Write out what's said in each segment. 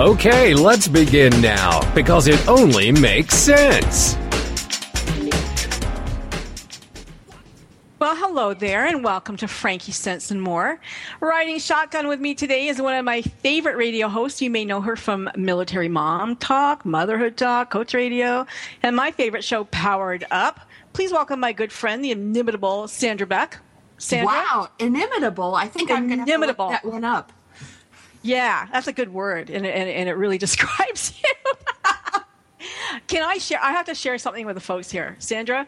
Okay, let's begin now, because it only makes sense. Well, hello there, and welcome to Frankie Sense and More. Riding shotgun with me today is one of my favorite radio hosts. You may know her from Military Mom Talk, Motherhood Talk, Coach Radio, and my favorite show, Powered Up. Please welcome my good friend, the inimitable Sandra Beck. Sandra? Wow, inimitable. I think I'm going to look that one up. Yeah, that's a good word, and, and, and it really describes you. Can I share? I have to share something with the folks here. Sandra,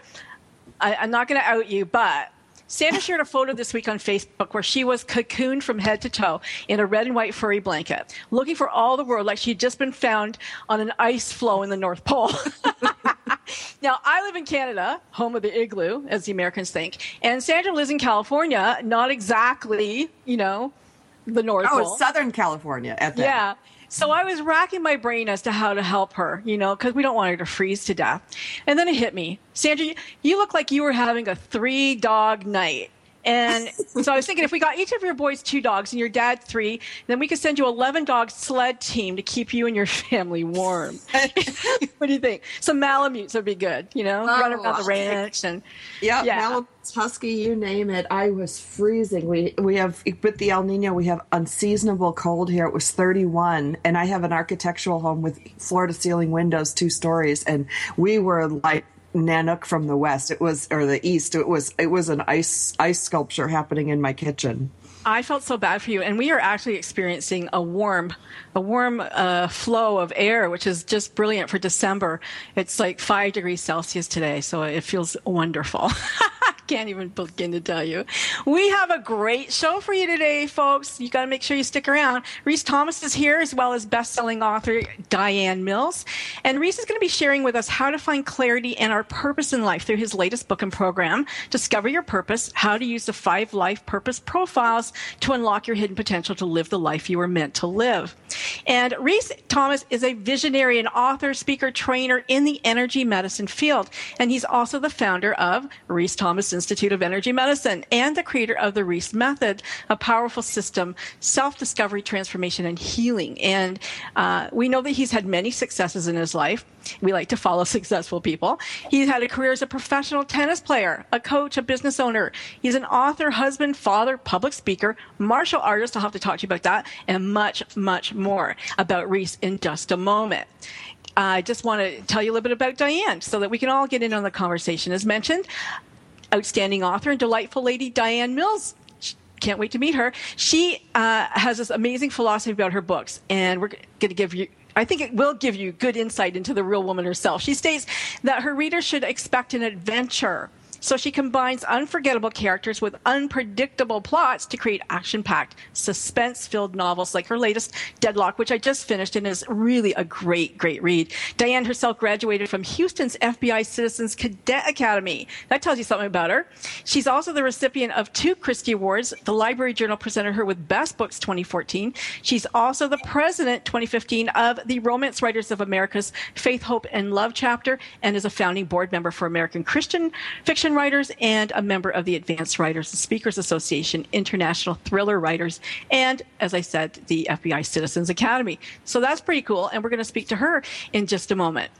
I, I'm not going to out you, but Sandra shared a photo this week on Facebook where she was cocooned from head to toe in a red and white furry blanket, looking for all the world like she'd just been found on an ice floe in the North Pole. now, I live in Canada, home of the igloo, as the Americans think, and Sandra lives in California, not exactly, you know, the North Oh, Pole. Southern California at that. Yeah. So I was racking my brain as to how to help her, you know, because we don't want her to freeze to death. And then it hit me. Sandra, you- you look like you were having a three dog night. And so I was thinking if we got each of your boys two dogs and your dad three, then we could send you 11 dog sled team to keep you and your family warm. what do you think? Some Malamutes would be good, you know, run Oh, around the ranch and Yep, Yeah. Malibu's husky, you name it. I was freezing. We we have with the El Nino, we have unseasonable cold here. It was 31, and I have an architectural home with floor to ceiling windows, two stories, and we were like Nanook from the west. It was or the east. It was it was an ice ice sculpture happening in my kitchen. I felt so bad for you, and we are actually experiencing a warm, a warm uh, flow of air, which is just brilliant for December. It's like five degrees Celsius today, so it feels wonderful. Can't even begin to tell you. We have a great show for you today, folks. You got to make sure you stick around. Rhys Thomas is here, as well as best-selling author DiAnn Mills, and Rhys is going to be sharing with us how to find clarity and our purpose in life through his latest book and program, Discover Your Purpose: How to Use the Five Life Purpose Profiles to unlock your hidden potential to live the life you were meant to live. And Rhys Thomas is a visionary and author, speaker, trainer in the energy medicine field. And he's also the founder of Rhys Thomas Institute of Energy Medicine and the creator of the Rhys Method, a powerful system, self discovery, transformation, and healing. And uh, we know that he's had many successes in his life. We like to follow successful people. He's had a career as a professional tennis player, a coach, a business owner. He's an author, husband, father, public speaker, martial artist. I'll have to talk to you about that and much, much more about Rhys in just a moment. I just want to tell you a little bit about DiAnn so that we can all get in on the conversation. As mentioned, outstanding author and delightful lady DiAnn Mills. Can't wait to meet her. She uh, has this amazing philosophy about her books, and we're going to give you. I think it will give you good insight into the real woman herself. She states that her readers should expect an adventure. So she combines unforgettable characters with unpredictable plots to create action packed, suspense filled novels like her latest, Deadlock, which I just finished and is really a great, great read. DiAnn herself graduated from Houston's FBI Citizens Cadet Academy. That tells you something about her. She's also the recipient of two Christy Awards. The Library Journal presented her with Best Books 2014. She's also the president 2015 of the Romance Writers of America's Faith, Hope, and Love chapter and is a founding board member for American Christian Fiction Writers and a member of the Advanced Writers and Speakers Association, International Thriller Writers, and, as I said, the FBI Citizens Academy. So that's pretty cool, and we're going to speak to her in just a moment.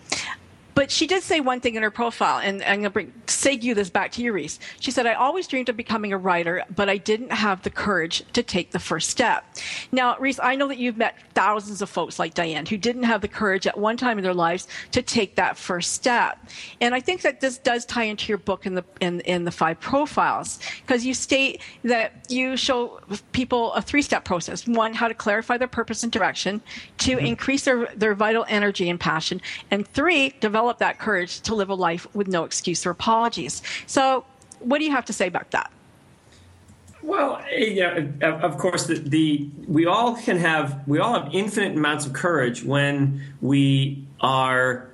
But she did say one thing in her profile, and I'm going to bring segue this back to you, Rhys. She said, I always dreamed of becoming a writer, but I didn't have the courage to take the first step. Now, Rhys, I know that you've met thousands of folks like DiAnn who didn't have the courage at one time in their lives to take that first step. And I think that this does tie into your book in the, in, in the five profiles, because you state that you show people a three step process. One, how to clarify their purpose and direction. 2 mm-hmm. increase their, their vital energy and passion. And three, develop that courage to live a life with no excuse or apologies. So, what do you have to say about that? Well, yeah, of course, the, the we all can have we all have infinite amounts of courage when we are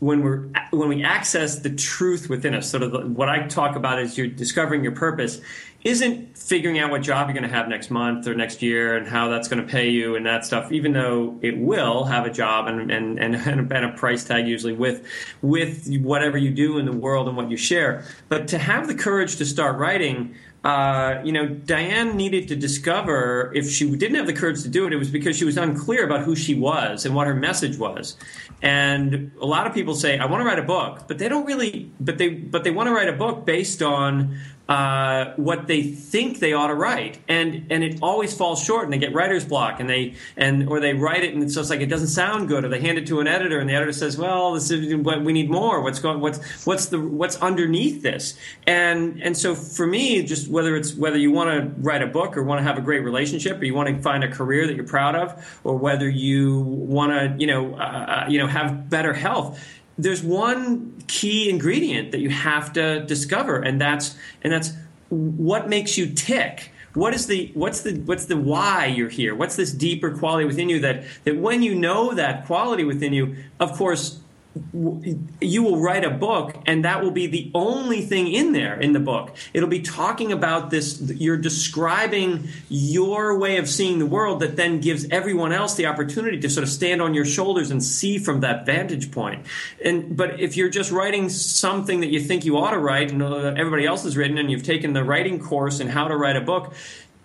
when we're when we access the truth within us. Sort of what I talk about is you're discovering your purpose isn't figuring out what job you're going to have next month or next year and how that's going to pay you and that stuff. Even though it will have a job and and and, and a price tag usually with with whatever you do in the world and what you share, but to have the courage to start writing uh, you know, DiAnn needed to discover if she didn't have the courage to do it, it was because she was unclear about who she was and what her message was. And a lot of people say, "I want to write a book," but they don't really. But they but they want to write a book based on uh, what they think they ought to write, and and it always falls short, and they get writer's block, and they and or they write it, and it's just like it doesn't sound good, or they hand it to an editor, and the editor says, "Well, this is what we need more. What's going? What's what's the what's underneath this?" And and so for me, just whether it's whether you want to write a book or want to have a great relationship, or you want to find a career that you're proud of, or whether you want to you know uh, uh, you know have better health there's one key ingredient that you have to discover, and that's and that's what makes you tick. What is the what's the what's the why you're here? What's this deeper quality within you that that when you know that quality within you, of course, you will write a book and that will be the only thing in there in the book. It'll be talking about this you're describing your way of seeing the world that then gives everyone else the opportunity to sort of stand on your shoulders and see from that vantage point. And but if you're just writing something that you think you ought to write and uh, everybody else has written and you've taken the writing course and how to write a book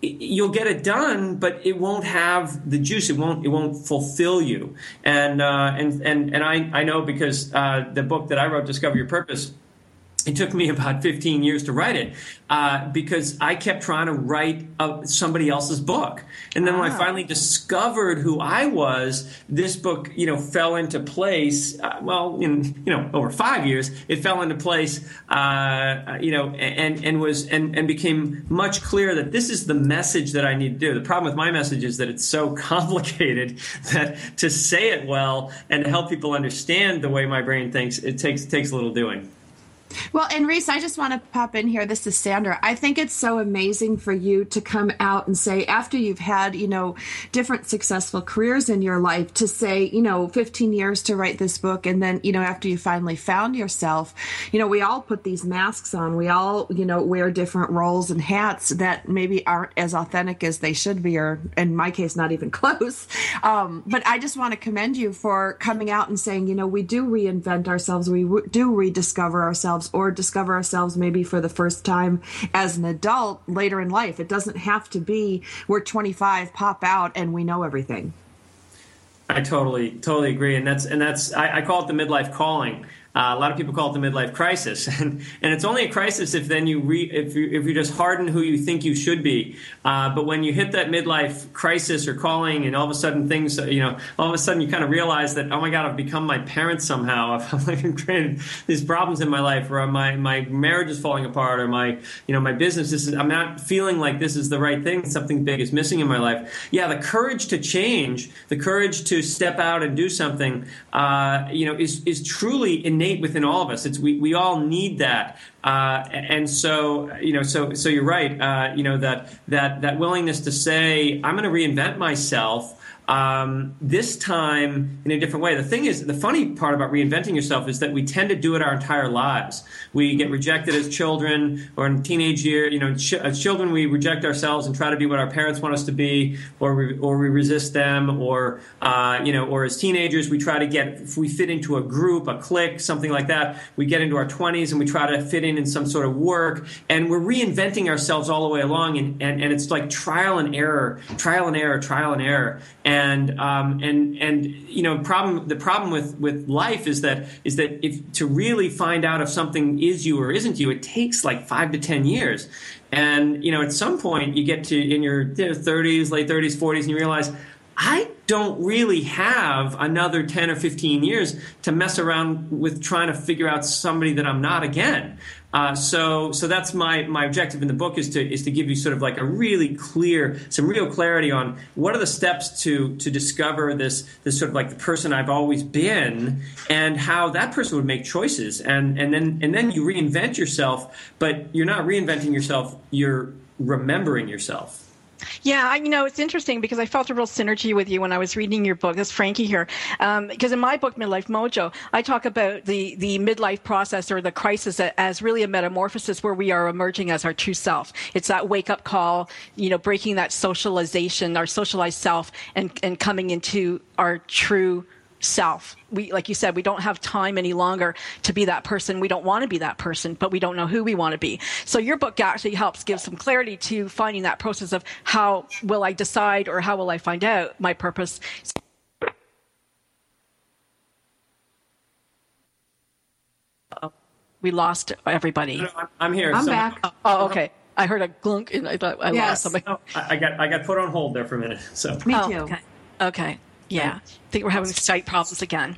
you'll get it done, but it won't have the juice. It won't. It won't fulfill you. And uh, and and and I I know because uh, the book that I wrote, Discover Your Purpose it took me about 15 years to write it uh, because I kept trying to write a, somebody else's book. And then when I ah. finally discovered who I was, this book, you know, fell into place. Uh, well, in you know, over five years, it fell into place. Uh, you know, and and was and and became much clearer that this is the message that I need to do. The problem with my message is that it's so complicated that to say it well and to help people understand the way my brain thinks, it takes takes a little doing. Well, and Rhys, I just want to pop in here. This is Sandra. I think it's so amazing for you to come out and say, after you've had, you know, different successful careers in your life, to say, you know, 15 years to write this book. And then, you know, after you finally found yourself, you know, we all put these masks on. We all, you know, wear different roles and hats that maybe aren't as authentic as they should be, or in my case, not even close. Um, but I just want to commend you for coming out and saying, you know, we do reinvent ourselves. We do rediscover ourselves ourselves or discover ourselves maybe for the first time as an adult later in life. It doesn't have to be we're 25, pop out, and we know everything. I totally, totally agree, and that's and that's I, I call it the midlife calling. Uh, a lot of people call it the midlife crisis, and and it's only a crisis if then you re, if you if you just harden who you think you should be. Uh, but when you hit that midlife crisis or calling, and all of a sudden things, you know, all of a sudden you kind of realize that oh my god, I've become my parents somehow. I've like created these problems in my life, or my my marriage is falling apart, or my you know my business is I'm not feeling like this is the right thing. Something big is missing in my life. Yeah, the courage to change, the courage to step out and do something, uh, you know, is is truly innate innate within all of us. It's we, we all need that. Uh, and so you know, so so you're right. Uh, you know that that that willingness to say, I'm going to reinvent myself um, this time in a different way. The thing is, the funny part about reinventing yourself is that we tend to do it our entire lives. We get rejected as children or in teenage year. You know, ch- as children, we reject ourselves and try to be what our parents want us to be, or we, or we resist them, or uh, you know, or as teenagers, we try to get if we fit into a group, a clique, something like that. We get into our 20s and we try to fit in in some sort of work, and we're reinventing ourselves all the way along, and, and, and it's like trial and error, trial and error, trial and error and um, and and you know problem the problem with with life is that is that if to really find out if something is you or isn't you it takes like five to ten years. And you know at some point you get to in your 30s late 30s 40s and you realize I don't really have another 10 or 15 years to mess around with trying to figure out somebody that I'm not again. Uh, so, so that's my, my objective in the book is to is to give you sort of like a really clear, some real clarity on what are the steps to to discover this this sort of like the person I've always been, and how that person would make choices, and and then and then you reinvent yourself, but you're not reinventing yourself. You're remembering yourself. Yeah, I, you know, it's interesting because I felt a real synergy with you when I was reading your book. This Frankie here, um, because in my book, Midlife Mojo, I talk about the the midlife process or the crisis as really a metamorphosis where we are emerging as our true self. It's that wake up call, you know, breaking that socialization, our socialized self, and and coming into our true self. We, like you said, we don't have time any longer to be that person. We don't want to be that person, but we don't know who we want to be. So your book actually helps give some clarity to finding that process of how will I decide or how will I find out my purpose. We lost everybody. I'm here. I'm So- back. Oh, okay. I heard a glunk and I thought I Yes. lost somebody. Oh, I I got I got put on hold there for a minute. So Me Oh, too. Okay. Okay. Yeah. I think we're having site problems again.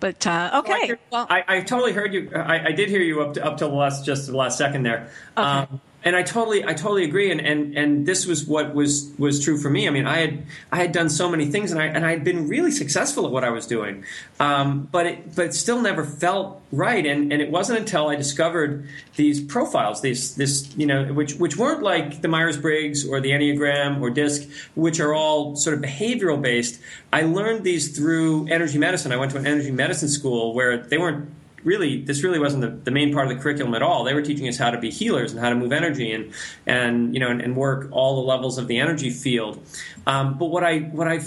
But uh, I, okay. heard- Well, I, I totally heard you. I, I did hear you up to, up till the last just the last second there. Um, and I totally I totally agree. And, and and this was what was was true for me. I mean, I had I had done so many things, and I and I had been really successful at what I was doing. Um, but it but it still never felt right. And and it wasn't until I discovered these profiles, these this you know which which weren't like the Myers Briggs or the Enneagram or DISC, which are all sort of behavioral based. I learned these through energy medicine. I went to an energy medicine school where they weren't really this really wasn't the, the main part of the curriculum at all. They were teaching us how to be healers and how to move energy and and you know and, and work all the levels of the energy field. Um, but what I what I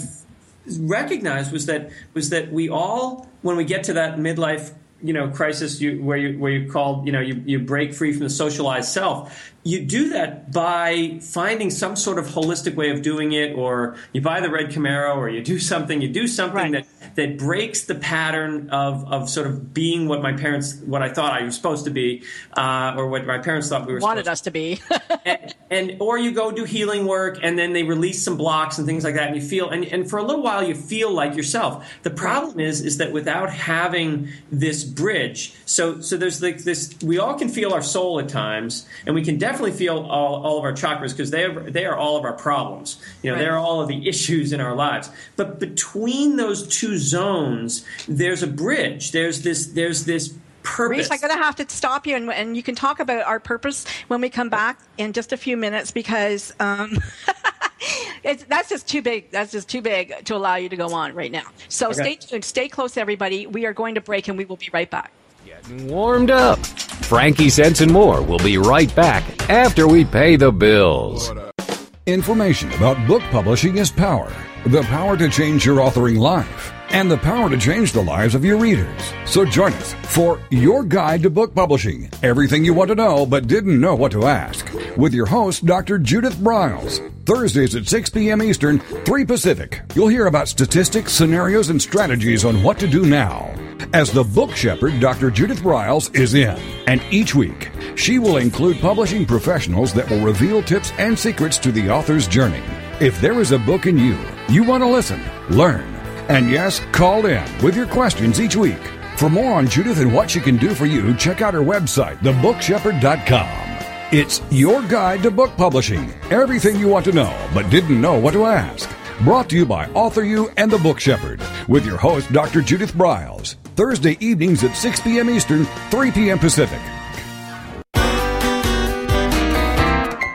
recognized was that was that we all when we get to that midlife you know crisis you, where you where you call you know you, you break free from the socialized self you do that by finding some sort of holistic way of doing it or you buy the red camaro or you do something you do something Right. that that breaks the pattern of, of sort of being what my parents what I thought I was supposed to be uh, or what my parents thought we were wanted supposed us to be. and, and or you go do healing work and then they release some blocks and things like that and you feel and, and for a little while you feel like yourself the problem is is that without having this bridge so so there's like this we all can feel our soul at times and we can definitely feel all, all of our chakras because they are, they are all of our problems you know Right. they're all of the issues in our lives but between those two zones there's a bridge there's this there's this purpose Rhys, I'm going to have to stop you, and, and you can talk about our purpose when we come back in just a few minutes because um, it's, that's just too big. That's just too big to allow you to go on right now. So Okay. stay tuned. Stay close, everybody. We are going to break, and we will be right back. Warmed up. Frankie Sense and more will be right back after we pay the bills. Information about book publishing is power. The power to change your authoring life and the power to change the lives of your readers. So join us for Your Guide to Book Publishing. Everything you want to know but didn't know what to ask. With your host, Dr. Judith Briles. Thursdays at 6 p.m. Eastern, 3 Pacific. You'll hear about statistics, scenarios, and strategies on what to do now. As the book shepherd, Dr. Judith Briles is in. And each week, she will include publishing professionals that will reveal tips and secrets to the author's journey. If there is a book in you, you want to listen, learn, and yes, call in with your questions each week. For more on Judith and what she can do for you, check out her website, thebookshepherd.com. It's your guide to book publishing. Everything you want to know but didn't know what to ask. Brought to you by AuthorU and the Book Shepherd with your host, Dr. Judith Briles. Thursday evenings at 6 p.m. Eastern, 3 p.m. Pacific.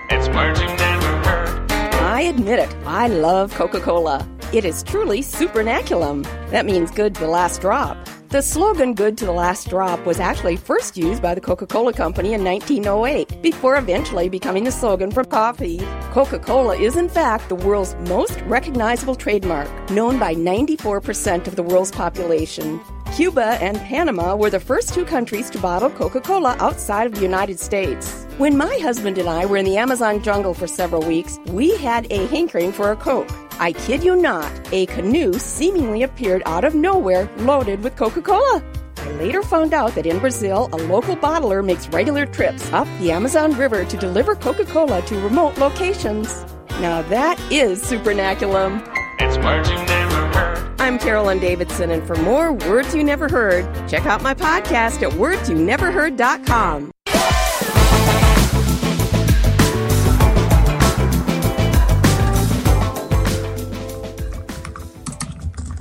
It's words you never heard. I admit it, I love Coca Cola. It is truly supernaculum. That means good to the last drop. The slogan good to the last drop was actually first used by the Coca Cola Company in 1908, before eventually becoming the slogan for coffee. Coca Cola is, in fact, the world's most recognizable trademark, known by 94% of the world's population. Cuba and Panama were the first two countries to bottle Coca Cola outside of the United States. When my husband and I were in the Amazon jungle for several weeks, we had a hankering for a Coke. I kid you not, a canoe seemingly appeared out of nowhere loaded with Coca Cola. I later found out that in Brazil, a local bottler makes regular trips up the Amazon River to deliver Coca Cola to remote locations. Now that is supernaculum. It's. I'm Carolyn Davidson, and for more Words You Never Heard, check out my podcast at wordsyouneverheard.com.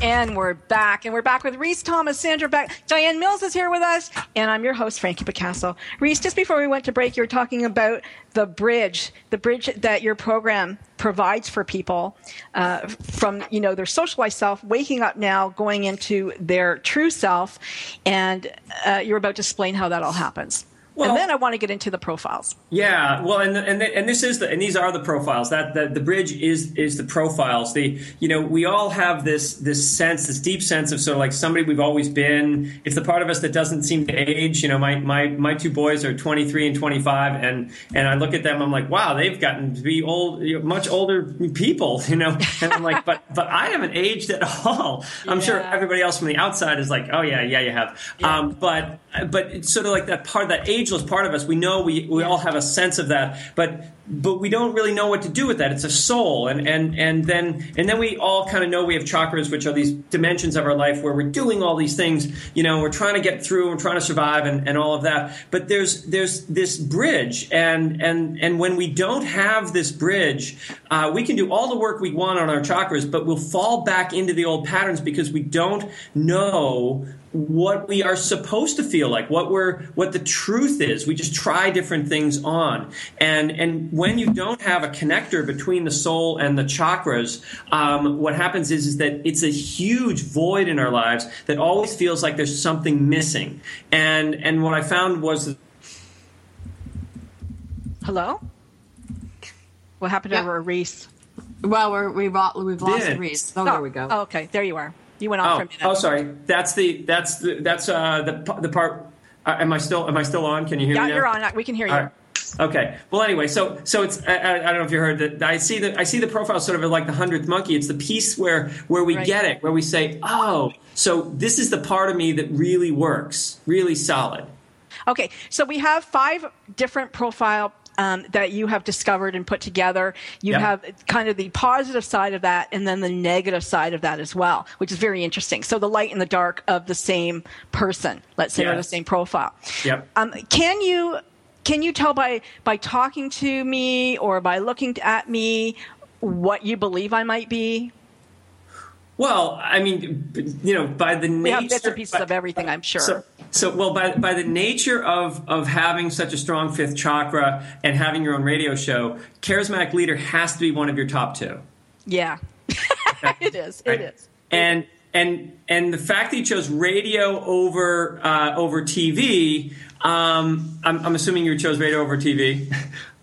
And we're back. And we're back with Rhys Thomas, Sandra Beck. DiAnn Mills is here with us. And I'm your host, Frankie Picasso. Rhys, just before we went to break, you were talking about the bridge, the bridge that your program provides for people uh, from, you know, their socialized self, waking up now, going into their true self. And uh, you're about to explain how that all happens. Well- and then I want to get into the profiles. Yeah, well, and and and this is the and these are the profiles. That the, the bridge is is the profiles. The you know we all have this this sense, this deep sense of sort of like somebody we've always been. It's the part of us that doesn't seem to age. You know, my my my two boys are 23 and 25, and and I look at them, I'm like, wow, they've gotten to be old, much older people. You know, and I'm like, but but I haven't aged at all. I'm sure everybody else from the outside is like, oh yeah, yeah, you have. Um, but but it's sort of like that part, of that ageless part of us. We know we we all have a sense of that, but but we don't really know what to do with that. It's a soul, and and and then and then we all kind of know we have chakras, which are these dimensions of our life where we're doing all these things. You know, we're trying to get through, we're trying to survive, and, and all of that. But there's there's this bridge, and and and when we don't have this bridge, uh, we can do all the work we want on our chakras, but we'll fall back into the old patterns because we don't know what we are supposed to feel like what we're what the truth is we just try different things on and and when you don't have a connector between the soul and the chakras um, what happens is is that it's a huge void in our lives that always feels like there's something missing and and what i found was Hello? What happened Yeah. over Rhys? Well, we're, we've all, we've lost Did. Rhys. Oh, there we go. Oh, okay, there you are. You went on for oh, a minute. oh sorry that's the that's the that's uh the the part uh, am i still am i still on can you hear yeah, me now? you're on. We can hear you. Right. Okay. Well, anyway, so so it's I, I don't know if you heard that I see the I see the profile sort of like the hundredth monkey. It's the piece where where we Right. get it, where we say, oh, so this is the part of me that really works, really solid. Okay, so we have five different profile um, that you have discovered and put together. You Yeah. have kind of the positive side of that, and then the negative side of that as well, which is very interesting. So the light and the dark of the same person, let's say, or the same profile. Yep. Um, can you can you tell by by talking to me or by looking at me what you believe I might be? Well, I mean, you know, by the nature, We have bits and pieces by- of everything, I'm sure. So, so well, by by the nature of of having such a strong fifth chakra and having your own radio show, charismatic leader has to be one of your top two. yeah, it is. It Right. is. And and and the fact that you chose radio over uh, over TV, um, I'm, I'm assuming you chose radio over TV.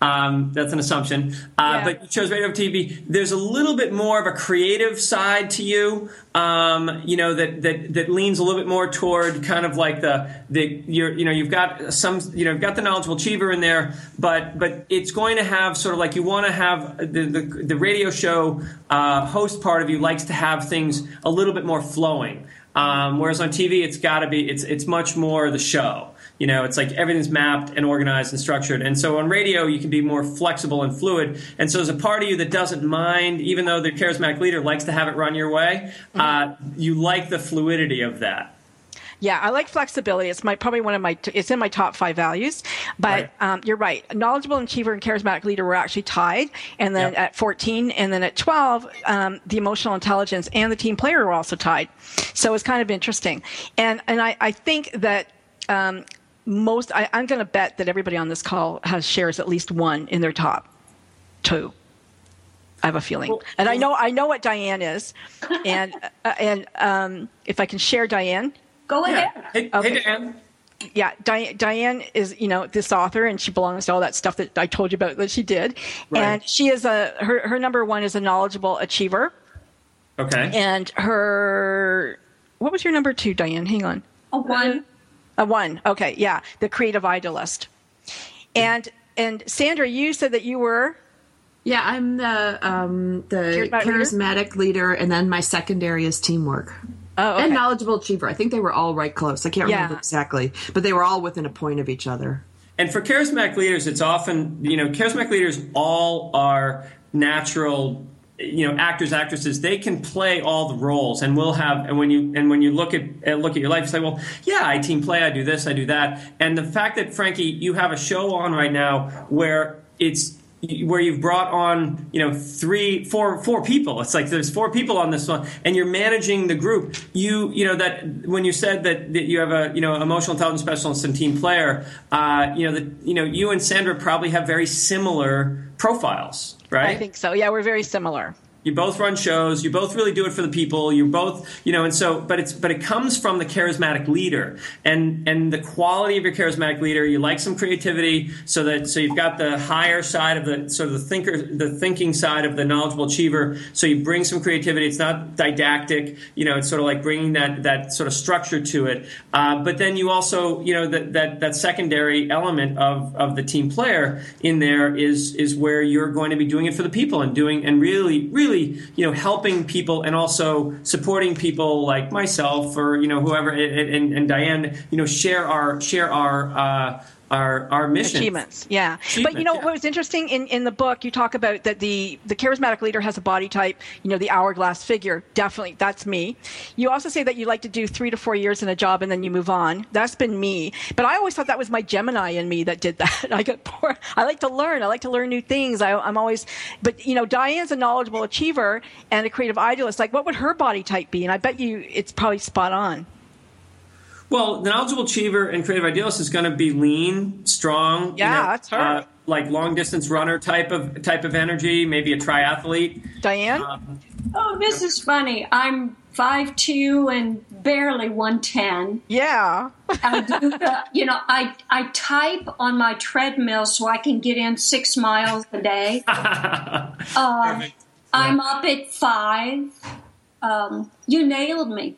um, that's an assumption. Uh, Yeah. But you chose radio over TV. There's a little bit more of a creative side to you. Um, you know that, that that leans a little bit more toward kind of like the the you're you know you've got some you know you've got the knowledgeable achiever in there, but but it's going to have sort of like you want to have the the, the radio show uh, host part of you likes to have things a little bit more flowing. Um, whereas on TV, it's got to be it's it's much more the show. You know, it's like everything's mapped and organized and structured. And so on radio, you can be more flexible and fluid. And so as a part of you that doesn't mind, even though the charismatic leader likes to have it run your way. Uh, you like the fluidity of that. Yeah, I like flexibility. It's my probably one of my. It's in my top five values. But Right. um, you're right. Knowledgeable achiever and charismatic leader were actually tied, and then Yep. at 14, and then at 12, um, the emotional intelligence and the team player were also tied. So it's kind of interesting. And and I, I think that. Um, most, I, I'm going to bet that everybody on this call has shares at least one in their top two. I have a feeling, and I know I know what DiAnn is, and uh, and um, if I can share DiAnn, Go ahead. Yeah. Hey, Okay. hey Dan. yeah, DiAnn, DiAnn is you know this author, and she belongs to all that stuff that I told you about that she did. Right. And she is a her her number one is a knowledgeable achiever, Okay. and her what was your number two, DiAnn? Hang on, A one. A one. Okay, yeah, the creative idealist. And and Sandra, you said that you were Yeah, I'm the um, the Charismatic leader? leader? and then my secondary is teamwork. oh okay. And knowledgeable achiever. I think they were all right close. I can't Yeah. remember exactly, but they were all within a point of each other. And for charismatic leaders, it's often, you know, charismatic leaders all are natural, you know, actors, actresses. They can play all the roles, and we'll have. And when you and when you look at look at your life, you say, well, yeah, I team play, I do this, I do that. And the fact that Frankie, you have a show on right now where it's where you've brought on you know three four four people it's like there's four people on this one and you're managing the group you you know that when you said that, that you have a you know emotional intelligence specialist and team player uh, you know that you know you and sandra probably have very similar profiles right I think so. Yeah, we're very similar. You both run shows. You both really do it for the people. You both you know and so but it's but it comes from the charismatic leader. And and the quality of your charismatic leader you like some creativity so that so you've got the higher side of the sort of the thinker the thinking side of the knowledgeable achiever so you bring some creativity. It's not didactic you know it's sort of like bringing that that sort of structure to it. Uh, but then you also you know that that that secondary element of of the team player in there is is where you're going to be doing it for the people and doing and really really you know helping people and also supporting people like myself or you know whoever and, and, and Diane you know share our share our uh, our our mission. Achievements. Yeah. But you know yeah. what was interesting in, in the book you talk about that the the charismatic leader has a body type you know the hourglass figure. Definitely that's me. You also say that you like to do three to four years in a job and then you move on. That's been me. But i always thought that was my gemini in me that did that. I got poor. I like to learn. I like to learn new things. I, i'm always but you know diane's a knowledgeable achiever and a creative idealist. Like what would her body type be? And i bet you it's probably spot on Well, the knowledgeable achiever and creative idealist is going to be lean, strong. you Yeah, know, that's her. Uh, like long distance runner type of type of energy, maybe a triathlete. diane Oh, this is funny. I'm 5'2 and barely 110. yeah I do the, you know, I, I type on my treadmill so I can get in six miles a day. Um, I'm up at five. Um, you nailed me.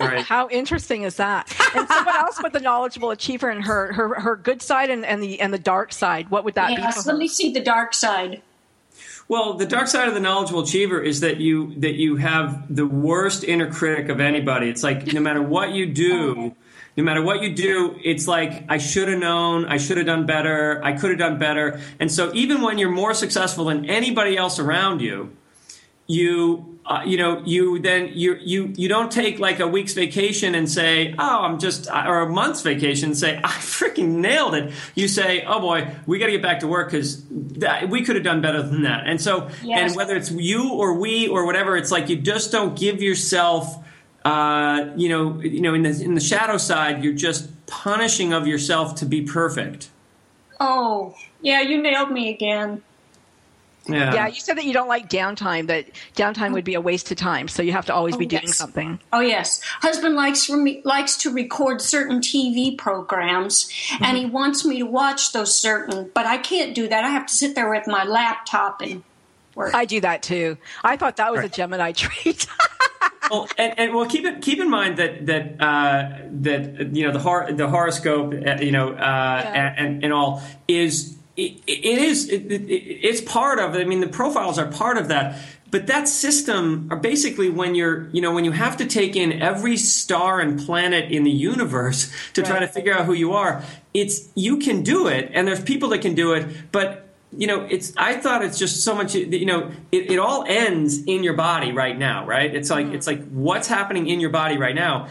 Right. How interesting is that? And so, what else would the knowledgeable achiever and her her, her good side and, and the and the dark side? What would that be Yes, for let her? me see the dark side. Well, the dark side of the knowledgeable achiever is that you that you have the worst inner critic of anybody. It's like no matter what you do, no matter what you do, it's like I should have known, I should have done better, I could have done better. And so even when you're more successful than anybody else around you, you uh, you know you then you you you don't take like a week's vacation and say oh i'm just or a month's vacation and say i freaking nailed it you say oh boy we got to get back to work because we could have done better than that and so Yes. and whether it's you or we or whatever it's like you just don't give yourself uh, you know you know in the in the shadow side you're just punishing of yourself to be perfect Oh, yeah, you nailed me again. Yeah Yeah, you said that you don't like downtime. That downtime would be a waste of time. So you have to always be Oh, doing yes. something. Oh yes, husband likes for me likes to record certain TV programs, and he wants me to watch those certain. But I can't do that. I have to sit there with my laptop and work. I do that too. I thought that was a Gemini trait. well, and, and well, keep it keep in mind that that uh, that you know the hor- the horoscope, uh, you know, uh, and, and all is it, it is it, it, it's part of. I mean, the profiles are part of that. But that system are basically when you're, you know, when you have to take in every star and planet in the universe to try to figure out who you are. It's you can do it, and there's people that can do it, but you know, it's. I thought it's just so much. You know, it, it all ends in your body right now, right? It's like mm-hmm. it's like what's happening in your body right now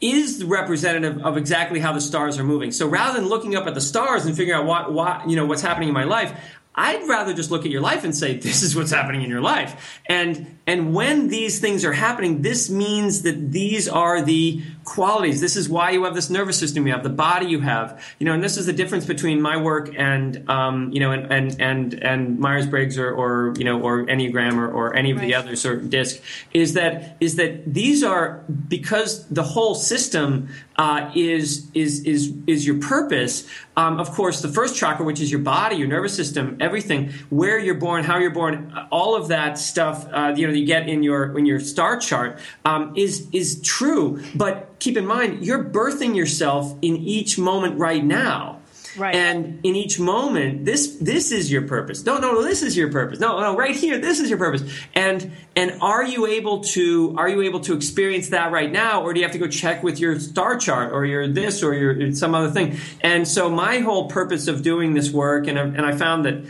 is representative of exactly how the stars are moving. So rather than looking up at the stars and figuring out what, what you know what's happening in my life, I'd rather just look at your life and say this is what's happening in your life. And and when these things are happening, this means that these are the qualities. This is why you have this nervous system you have, the body you have. You know, and this is the difference between my work and um, you know and and and, and Myers Briggs or, or you know or Enneagram or, or any of the Right. others or DISC is that is that these are because the whole system uh, is is is is your purpose. Um, of course, the first chakra, which is your body, your nervous system, everything, where you're born, how you're born, all of that stuff, uh, you know, that you get in your in your star chart, um, is is true. But keep in mind, you're birthing yourself in each moment right now. Right. And in each moment, this this is your purpose. No, no, this is your purpose. No, no, right here, this is your purpose. And and are you able to are you able to experience that right now, or do you have to go check with your star chart or your this or your some other thing? And so my whole purpose of doing this work, and and I found that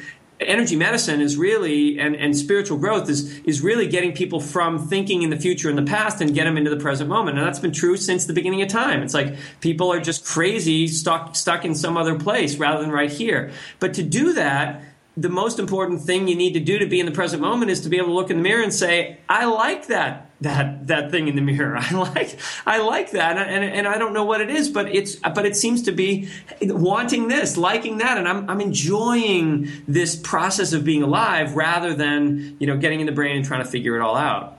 energy medicine is really and, and spiritual growth is is really getting people from thinking in the future and the past and get them into the present moment. And that's been true since the beginning of time. It's like people are just crazy stuck stuck in some other place rather than right here. But to do that the most important thing you need to do to be in the present moment is to be able to look in the mirror and say, "I like that that that thing in the mirror. I like I like that, and, and I don't know what it is, but it's but it seems to be wanting this, liking that, and I'm I'm enjoying this process of being alive rather than you know getting in the brain and trying to figure it all out.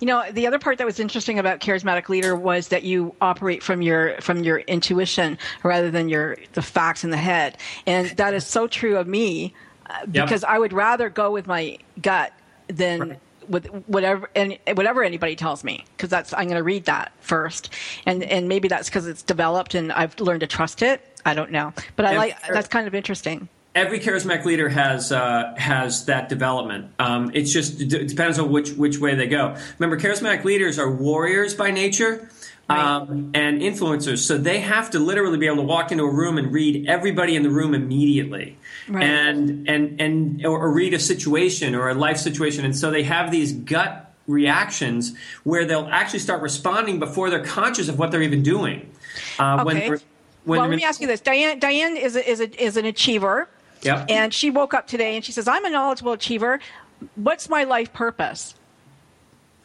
You know, the other part that was interesting about charismatic leader was that you operate from your from your intuition rather than your the facts in the head, and that is so true of me uh, because yep. I would rather go with my gut than. Right with whatever and whatever anybody tells me because that's I'm going to read that first and and maybe that's because it's developed and I've learned to trust it I don't know but I like that's kind of interesting every charismatic leader has uh, has that development. Um, it's just it depends on which which way they go. Remember, charismatic leaders are warriors by nature. Um, and influencers, so they have to literally be able to walk into a room and read everybody in the room immediately, right. and and and or, read a situation or a life situation, and so they have these gut reactions where they'll actually start responding before they're conscious of what they're even doing. Uh, okay. When when well, let me ask you this: DiAnn, DiAnn is a, is a, is an achiever. Yep. And she woke up today and she says, I'm a knowledgeable achiever. What's my life purpose?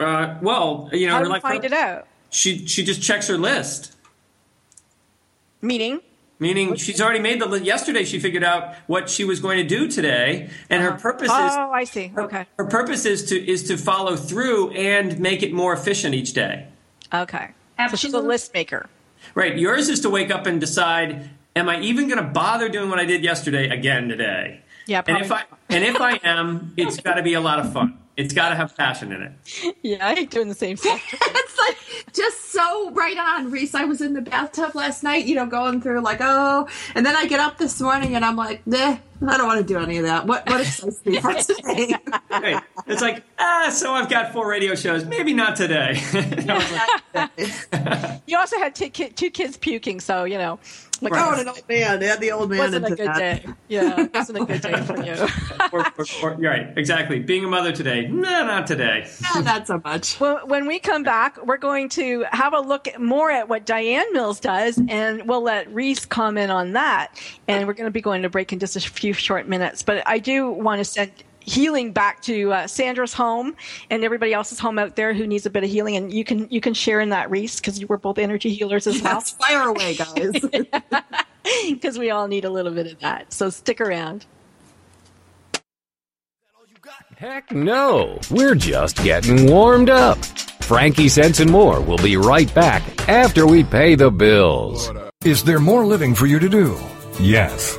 Uh, well, you know, how do we find pur- it out? She she just checks her list. Meaning. Meaning, she's already made the list. Yesterday, she figured out what she was going to do today, and uh-huh. her purpose oh, is. Oh, I see. Okay. Her, her purpose is to is to follow through and make it more efficient each day. Okay. Absolutely. So she's a list maker. Right. Yours is to wake up and decide am I even going to bother doing what I did yesterday again today? Yeah, probably. and if I and if I am, it's got to be a lot of fun. It's got to have passion in it. Yeah, I hate doing the same stuff. it's like just so right on, Rhys. I was in the bathtub last night, you know, going through like, oh, and then I get up this morning and I'm like, nah, I don't want to do any of that. What what excites me for today? right. It's like, ah, so I've got four radio shows. Maybe not today. you also had two, two kids puking, so you know. Like, right. oh, an old man. They had the old man. Wasn't a good that. day. Yeah, wasn't a good day for you. or, or, or, right, exactly. Being a mother today, no, not today. No, not so much. Well, when we come back, we're going to have a look more at what DiAnn Mills does, and we'll let Rhys comment on that. And we're going to be going to break in just a few short minutes. But I do want to send healing back to uh, Sandra's home and everybody else's home out there who needs a bit of healing. And you can you can share in that, Rhys, because you were both energy healers as well. Yes, fire away, guys. Because we all need a little bit of that. So stick around. Heck no, we're just getting warmed up. Frankie Sense and More will be right back after we pay the bills. Is there more living for you to do? Yes.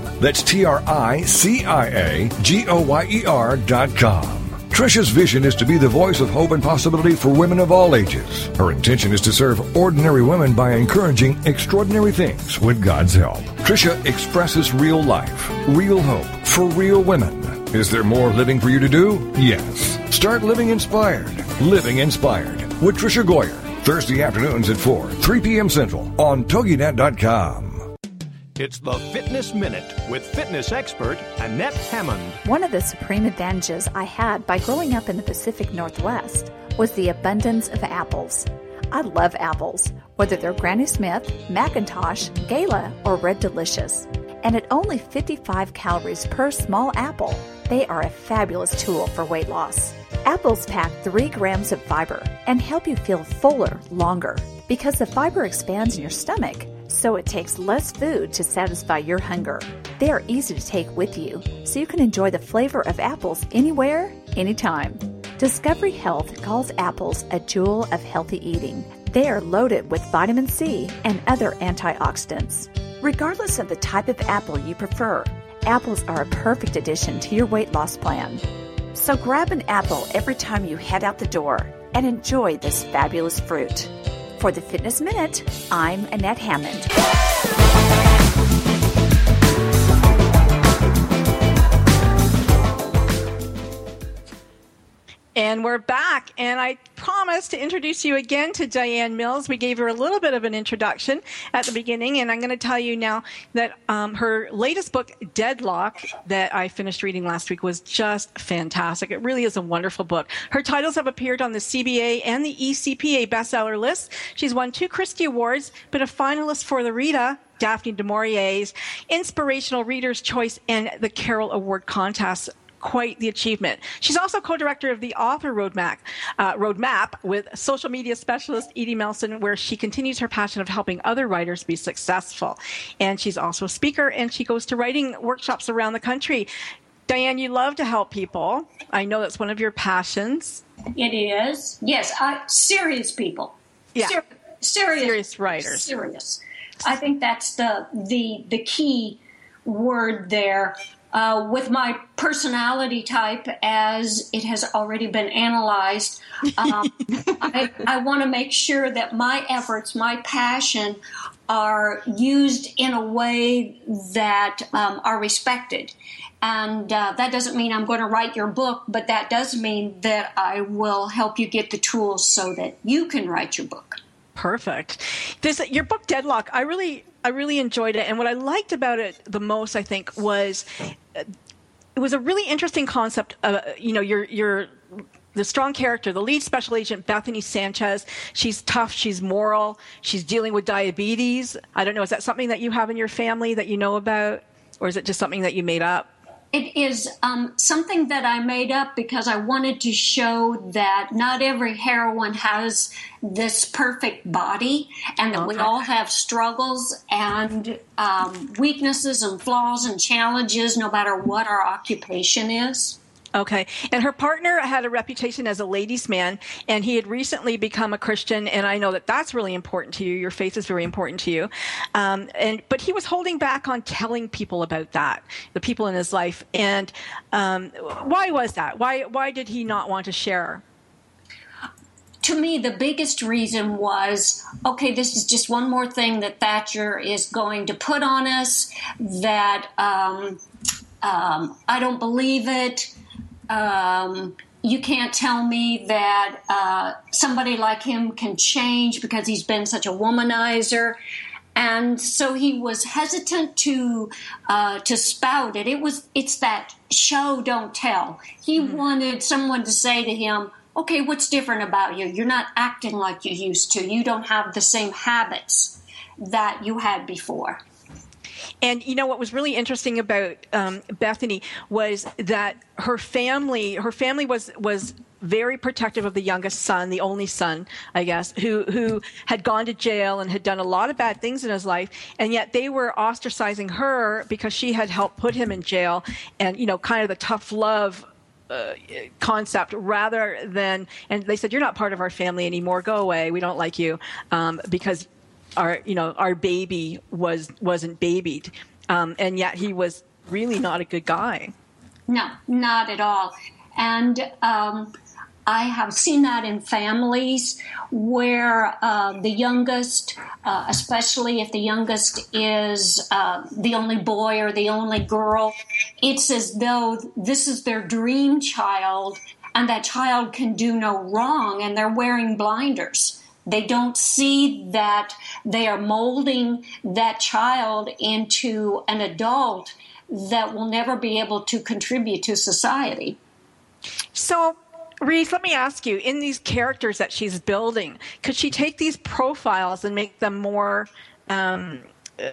That's T R I C I A G O Y E R dot com. Tricia's vision is to be the voice of hope and possibility for women of all ages. Her intention is to serve ordinary women by encouraging extraordinary things with God's help. Tricia expresses real life, real hope for real women. Is there more living for you to do? Yes. Start living inspired. Living inspired with Tricia Goyer. Thursday afternoons at 4, 3 p.m. Central on TogiNet.com. It's the Fitness Minute with fitness expert Annette Hammond. One of the supreme advantages I had by growing up in the Pacific Northwest was the abundance of apples. I love apples, whether they're Granny Smith, McIntosh, Gala, or Red Delicious. And at only 55 calories per small apple, they are a fabulous tool for weight loss. Apples pack 3 grams of fiber and help you feel fuller longer because the fiber expands in your stomach so it takes less food to satisfy your hunger. They are easy to take with you, so you can enjoy the flavor of apples anywhere, anytime. Discovery Health calls apples a jewel of healthy eating. They are loaded with vitamin C and other antioxidants. Regardless of the type of apple you prefer, apples are a perfect addition to your weight loss plan. So grab an apple every time you head out the door and enjoy this fabulous fruit. For the Fitness Minute, I'm Annette Hammond. And we're back, and I promised to introduce you again to DiAnn Mills. We gave her a little bit of an introduction at the beginning, and I'm going to tell you now that um, her latest book, Deadlock, that I finished reading last week, was just fantastic. It really is a wonderful book. Her titles have appeared on the CBA and the ECPA bestseller list. She's won two Christy Awards, been a finalist for the Rita Daphne du Maurier's Inspirational Reader's Choice and the Carol Award contest quite the achievement. She's also co-director of the Author Roadmap, uh, Roadmap with social media specialist Edie Melson, where she continues her passion of helping other writers be successful. And she's also a speaker, and she goes to writing workshops around the country. DiAnn, you love to help people. I know that's one of your passions. It is. Yes, I, serious people. Yeah. Ser- serious, serious writers. Serious. I think that's the the the key word there. Uh, with my personality type, as it has already been analyzed, um, I, I want to make sure that my efforts, my passion, are used in a way that um, are respected. And uh, that doesn't mean I'm going to write your book, but that does mean that I will help you get the tools so that you can write your book. Perfect. This your book Deadlock. I really I really enjoyed it, and what I liked about it the most, I think, was it was a really interesting concept. Uh, you know, you're you're the strong character, the lead special agent, Bethany Sanchez. She's tough. She's moral. She's dealing with diabetes. I don't know. Is that something that you have in your family that you know about, or is it just something that you made up? It is um, something that I made up because I wanted to show that not every heroine has this perfect body, and that we all have struggles and um, weaknesses and flaws and challenges, no matter what our occupation is. Okay. And her partner had a reputation as a ladies' man, and he had recently become a Christian. And I know that that's really important to you. Your faith is very important to you. Um, and but he was holding back on telling people about that, the people in his life. And um, why was that? Why why did he not want to share? To me, the biggest reason was okay, this is just one more thing that Thatcher is going to put on us, that um, um, I don't believe it. Um, you can't tell me that uh, somebody like him can change because he's been such a womanizer. And so he was hesitant to uh, to spout it. It was it's that show don't tell. He mm-hmm. wanted someone to say to him, "Okay, what's different about you? You're not acting like you used to. You don't have the same habits that you had before." And you know what was really interesting about um, Bethany was that her family, her family was was very protective of the youngest son, the only son, I guess, who who had gone to jail and had done a lot of bad things in his life, and yet they were ostracizing her because she had helped put him in jail, and you know, kind of the tough love uh, concept rather than and they said you're not part of our family anymore. Go away. We don't like you um, because our you know our baby was wasn't babied, um, and yet he was really not a good guy. No, not at all. And um, I have seen that in families where uh, the youngest, uh, especially if the youngest is uh, the only boy or the only girl, it's as though this is their dream child and that child can do no wrong and they're wearing blinders. They don't see that they are molding that child into an adult that will never be able to contribute to society. So, Rhys, let me ask you in these characters that she's building, could she take these profiles and make them more um, uh,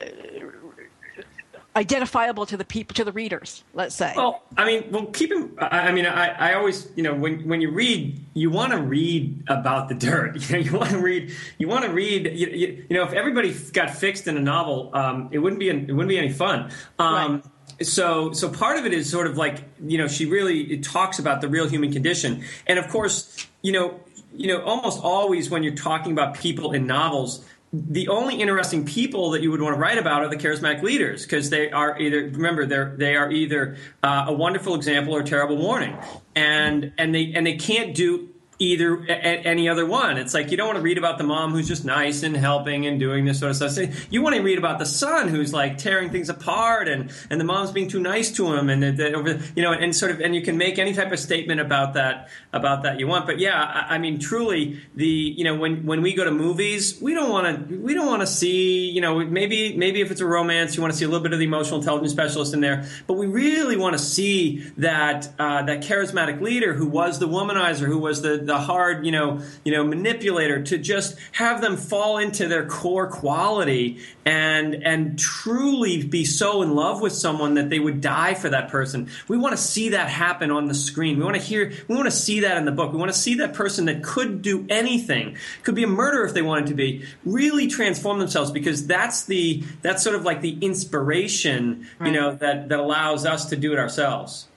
identifiable to the people to the readers let's say. Well i mean well keep in i mean i, I always you know when, when you read you want to read about the dirt. You know you want to read you want to read you, you, you, know if everybody got fixed in a novel um, it wouldn't be it wouldn't be any fun. Um, right. so so part of it is sort of like you know she really talks about the real human condition. And of course you know you know almost always when you're talking about people in novels the only interesting people that you would want to write about are the charismatic leaders because they are either remember they're they are either uh, a wonderful example or a terrible warning. And and they and they can't do either a, any other one. It's like you don't want to read about the mom who's just nice and helping and doing this sort of stuff. So you want to read about the son who's like tearing things apart and and the mom's being too nice to him and the, over you know and sort of and you can make any type of statement about that about that you want. But yeah, I, I mean truly the you know when when we go to movies, we don't want to we don't want to see you know maybe maybe if it's a romance you want to see a little bit of the emotional intelligence specialist in there, but we really want to see that uh, that charismatic leader who was the womanizer who was the the hard, you know, you know, manipulator to just have them fall into their core quality and and truly be so in love with someone that they would die for that person. We want to see that happen on the screen. We want to hear we want to see that in the book. We want to see that person that could do anything, could be a murderer if they wanted to be, really transform themselves because that's the that's sort of like the inspiration, right. you know, that that allows us to do it ourselves.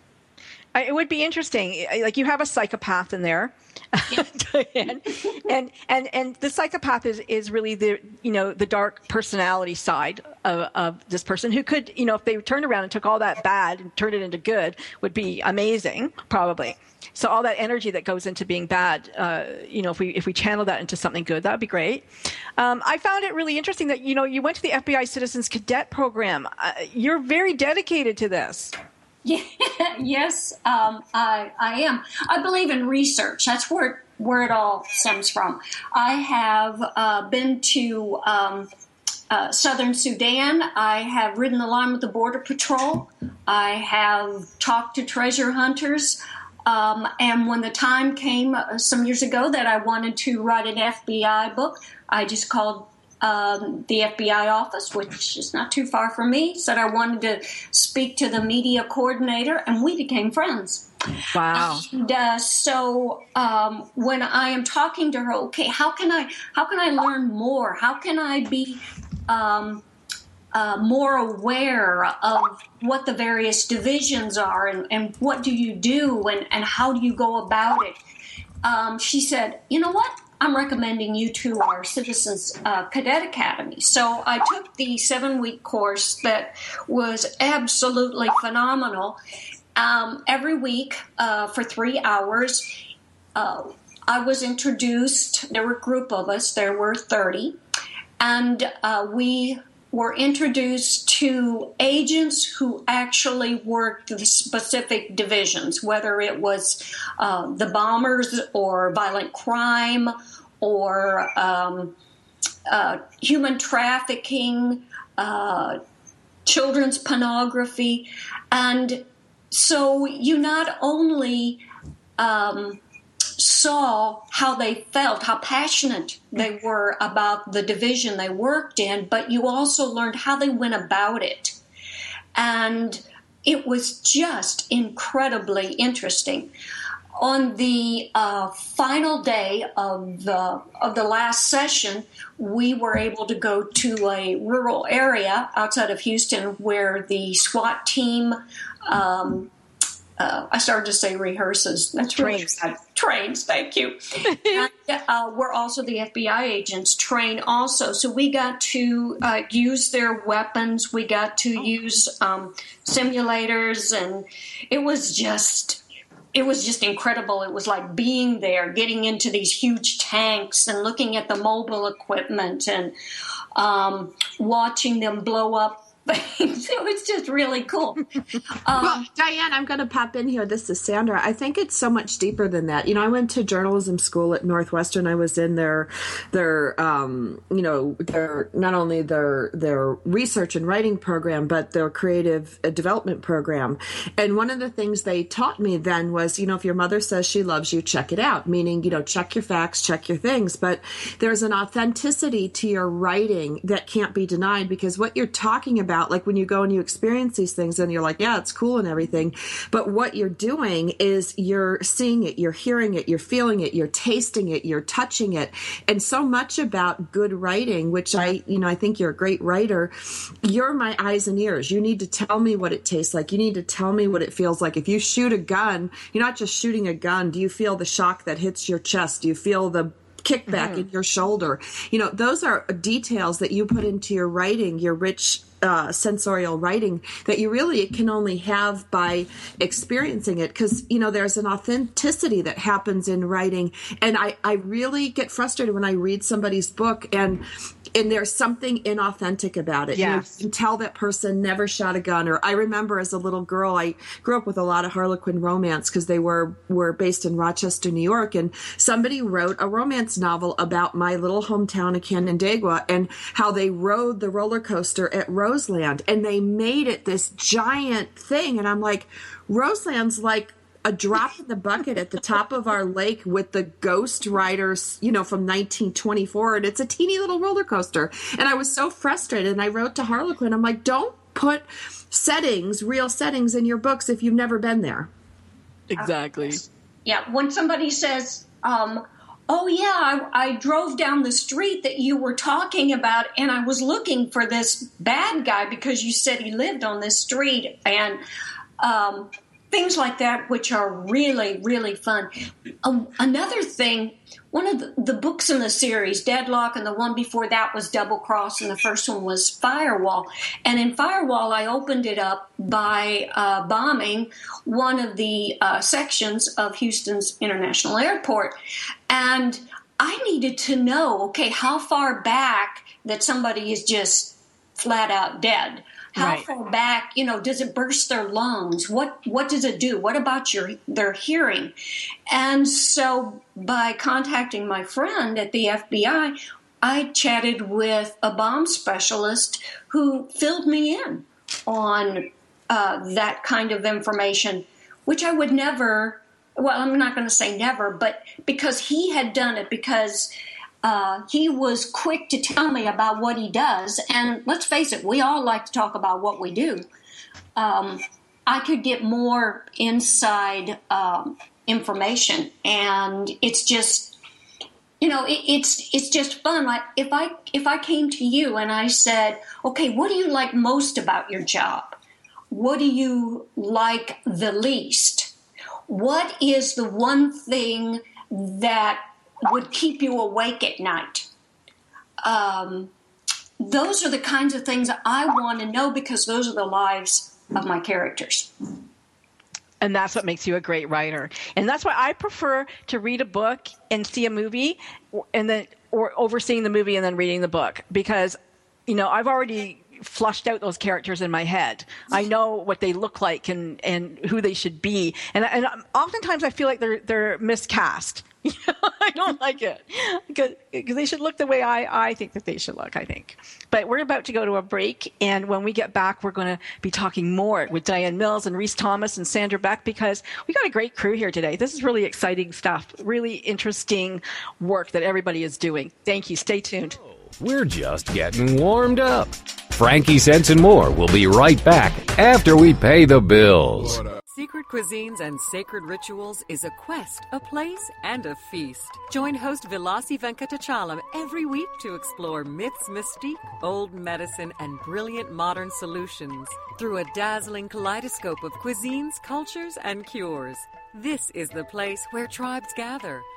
It would be interesting. Like you have a psychopath in there, and, and and and the psychopath is is really the you know the dark personality side of, of this person who could you know if they turned around and took all that bad and turned it into good would be amazing probably. So all that energy that goes into being bad, uh, you know, if we if we channel that into something good, that would be great. Um, I found it really interesting that you know you went to the FBI Citizens Cadet Program. Uh, you're very dedicated to this. Yes, um, I, I am. I believe in research. That's where where it all stems from. I have uh, been to um, uh, southern Sudan. I have ridden the line with the Border Patrol. I have talked to treasure hunters. Um, and when the time came uh, some years ago that I wanted to write an FBI book, I just called um, the FBI office, which is not too far from me, said I wanted to speak to the media coordinator, and we became friends. Wow! And, uh, so um, when I am talking to her, okay, how can I how can I learn more? How can I be um, uh, more aware of what the various divisions are and, and what do you do and, and how do you go about it? Um, she said, you know what? I'm recommending you to our Citizens uh, Cadet Academy. So I took the seven week course that was absolutely phenomenal. Um, every week uh, for three hours, uh, I was introduced. There were a group of us, there were 30, and uh, we were introduced to agents who actually worked the specific divisions, whether it was uh, the bombers or violent crime or um, uh, human trafficking, uh, children's pornography. And so you not only um, saw how they felt, how passionate they were about the division they worked in, but you also learned how they went about it. And it was just incredibly interesting. On the uh, final day of the of the last session, we were able to go to a rural area outside of Houston where the SWAT team um, uh, I started to say rehearses. That's trains. Really trains. Thank you. and, uh, we're also the FBI agents train also. So we got to uh, use their weapons. We got to oh. use um, simulators, and it was just. It was just incredible. It was like being there, getting into these huge tanks and looking at the mobile equipment and um, watching them blow up things. It was just really cool. Um, well, DiAnn, I'm going to pop in here. This is Sandra. I think it's so much deeper than that. You know, I went to journalism school at Northwestern. I was in their their um, you know their not only their their research and writing program, but their creative uh, development program. And one of the things they taught me then was, you know, if your mother says she loves you, check it out. Meaning, you know, check your facts, check your things. But there's an authenticity to your writing that can't be denied because what you're talking about about like when you go and you experience these things and you're like yeah it's cool and everything. But what you're doing is you're seeing it you're hearing it you're feeling it you're tasting it you're touching it. And so much about good writing which i you know i think you're a great writer you're my eyes and ears. You need to tell me what it tastes like. You need to tell me what it feels like. If you shoot a gun you're not just shooting a gun. Do you feel the shock that hits your chest? Do you feel the kickback mm-hmm. in your shoulder. You know, those are details that you put into your writing, your rich uh, sensorial writing that you really can only have by experiencing it. Because you know there's an authenticity that happens in writing. And I, I really get frustrated when i read somebody's book and and there's something inauthentic about it. Yes. you can tell that person never shot a gun. Or i remember as a little girl i grew up with a lot of harlequin romance because they were were based in rochester new york. And somebody wrote a romance novel about my little hometown of canandaigua and how they rode the roller coaster at roseland and they made it this giant thing and i'm like roseland's like a drop in the bucket at the top of our lake with the ghost riders, you know, from 1924. And it's a teeny little roller coaster. And I was so frustrated. And I wrote to Harlequin, I'm like, don't put settings, real settings in your books if you've never been there. Exactly. Yeah, when somebody says, um, "Oh yeah, I, I drove down the street that you were talking about, and I was looking for this bad guy because you said he lived on this street," and um, things like that, which are really really fun. Um, another thing, one of the, the books in the series, Deadlock, and the one before that was Double Cross, and the first one was Firewall. And in Firewall, I opened it up by uh, bombing one of the uh, sections of Houston's International Airport. And I needed to know okay, how far back that somebody is just flat out dead. How Right. far back, you know, does it burst their lungs? What what does it do? What about your their hearing? And so by contacting my friend at the FBI, I chatted with a bomb specialist who filled me in on uh, that kind of information, which I would never, well, I'm not going to say never, but because he had done it, because uh, he was quick to tell me about what he does. And let's face it, we all like to talk about what we do. Um, I could get more inside um, information, and it's just you know it, it's it's just fun like if i if i came to you and i said okay what do you like most about your job what do you like the least what is the one thing that would keep you awake at night. Um, those are the kinds of things i want to know because those are the lives of my characters. And that's what makes you a great writer. And that's why i prefer to read a book and see a movie and then or overseeing the movie and then reading the book because you know i've already flushed out those characters in my head i know what they look like and and who they should be and and oftentimes i feel like they're they're miscast I don't like it because, they should look the way I, I think that they should look, I think. But we're about to go to a break. And when we get back, we're going to be talking more with DiAnn Mills and Rhys Thomas and Sandra Beck because we got a great crew here today. This is really exciting stuff, really interesting work that everybody is doing. Thank you. Stay tuned. We're just getting warmed up. Frankie Says and more will be right back after we pay the bills. Secret Cuisines and Sacred Rituals is a quest, a place, and a feast. Join host Vilasi Venkatachalam every week to explore myths, mystique, old medicine, and brilliant modern solutions through a dazzling kaleidoscope of cuisines, cultures, and cures. This is the place where tribes gather,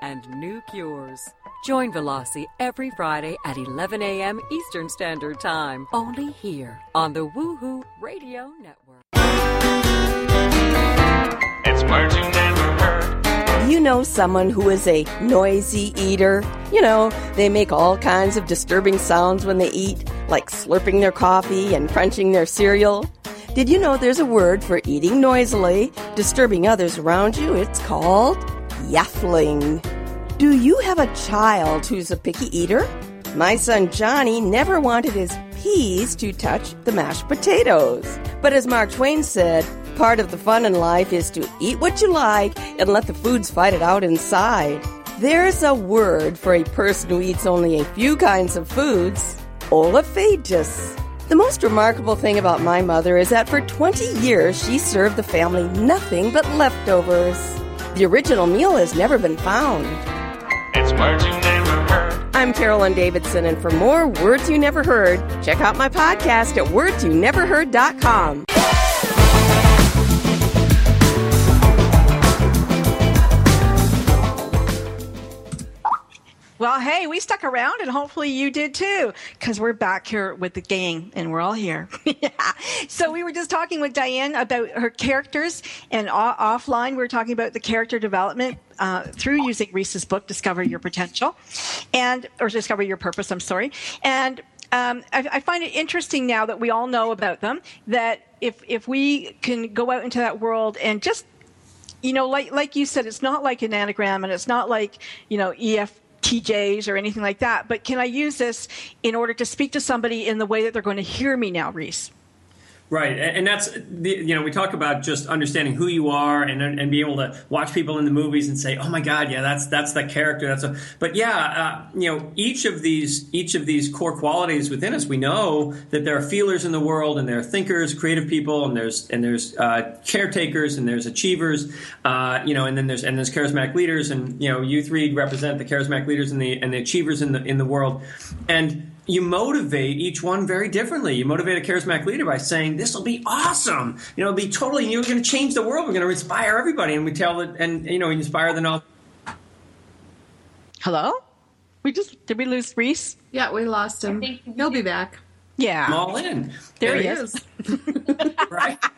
and new cures. Join Velasi every Friday at 11 a.m. Eastern Standard Time, only here on the Woohoo Radio Network. It's words you never heard. You know someone who is a noisy eater? You know, they make all kinds of disturbing sounds when they eat, like slurping their coffee and crunching their cereal. Did you know there's a word for eating noisily, disturbing others around you? It's called yaffling. Do you have a child who's a picky eater? My son Johnny never wanted his peas to touch the mashed potatoes. But as Mark Twain said, part of the fun in life is to eat what you like and let the foods fight it out inside. There's a word for a person who eats only a few kinds of foods oligophagous. The most remarkable thing about my mother is that for 20 years she served the family nothing but leftovers. The original meal has never been found. It's words you never heard. I'm Carolyn Davidson, and for more Words You Never Heard, check out my podcast at wordsyouneverheard.com. Well, hey, we stuck around and hopefully you did too, because we're back here with the gang and we're all here. yeah. So we were just talking with DiAnn about her characters and offline we were talking about the character development uh, through using Rhys's book, Discover Your Potential, and or Discover Your Purpose. I'm sorry, and um, I, I find it interesting now that we all know about them. That if if we can go out into that world and just you know, like like you said, it's not like an Enneagram, and it's not like you know EFTJs or anything like that. But can I use this in order to speak to somebody in the way that they're going to hear me now, Rhys? Right, and that's you know we talk about just understanding who you are and and be able to watch people in the movies and say, oh my God, yeah, that's that's the character. That's a but yeah, uh, you know each of these each of these core qualities within us, we know that there are feelers in the world and there are thinkers, creative people, and there's and there's uh, caretakers and there's achievers, uh, you know, and then there's and there's charismatic leaders, and you know you three represent the charismatic leaders and the and the achievers in the in the world, and you motivate each one very differently. You motivate a charismatic leader by saying, "This will be awesome. You know, it'll be totally. You're going to change the world. We're going to inspire everybody." And we tell it, and you know, inspire the knowledge. Hello, we just did we lose Rhys? Yeah, we lost him. He'll be back. Yeah, I'm all in. There, he he is. right?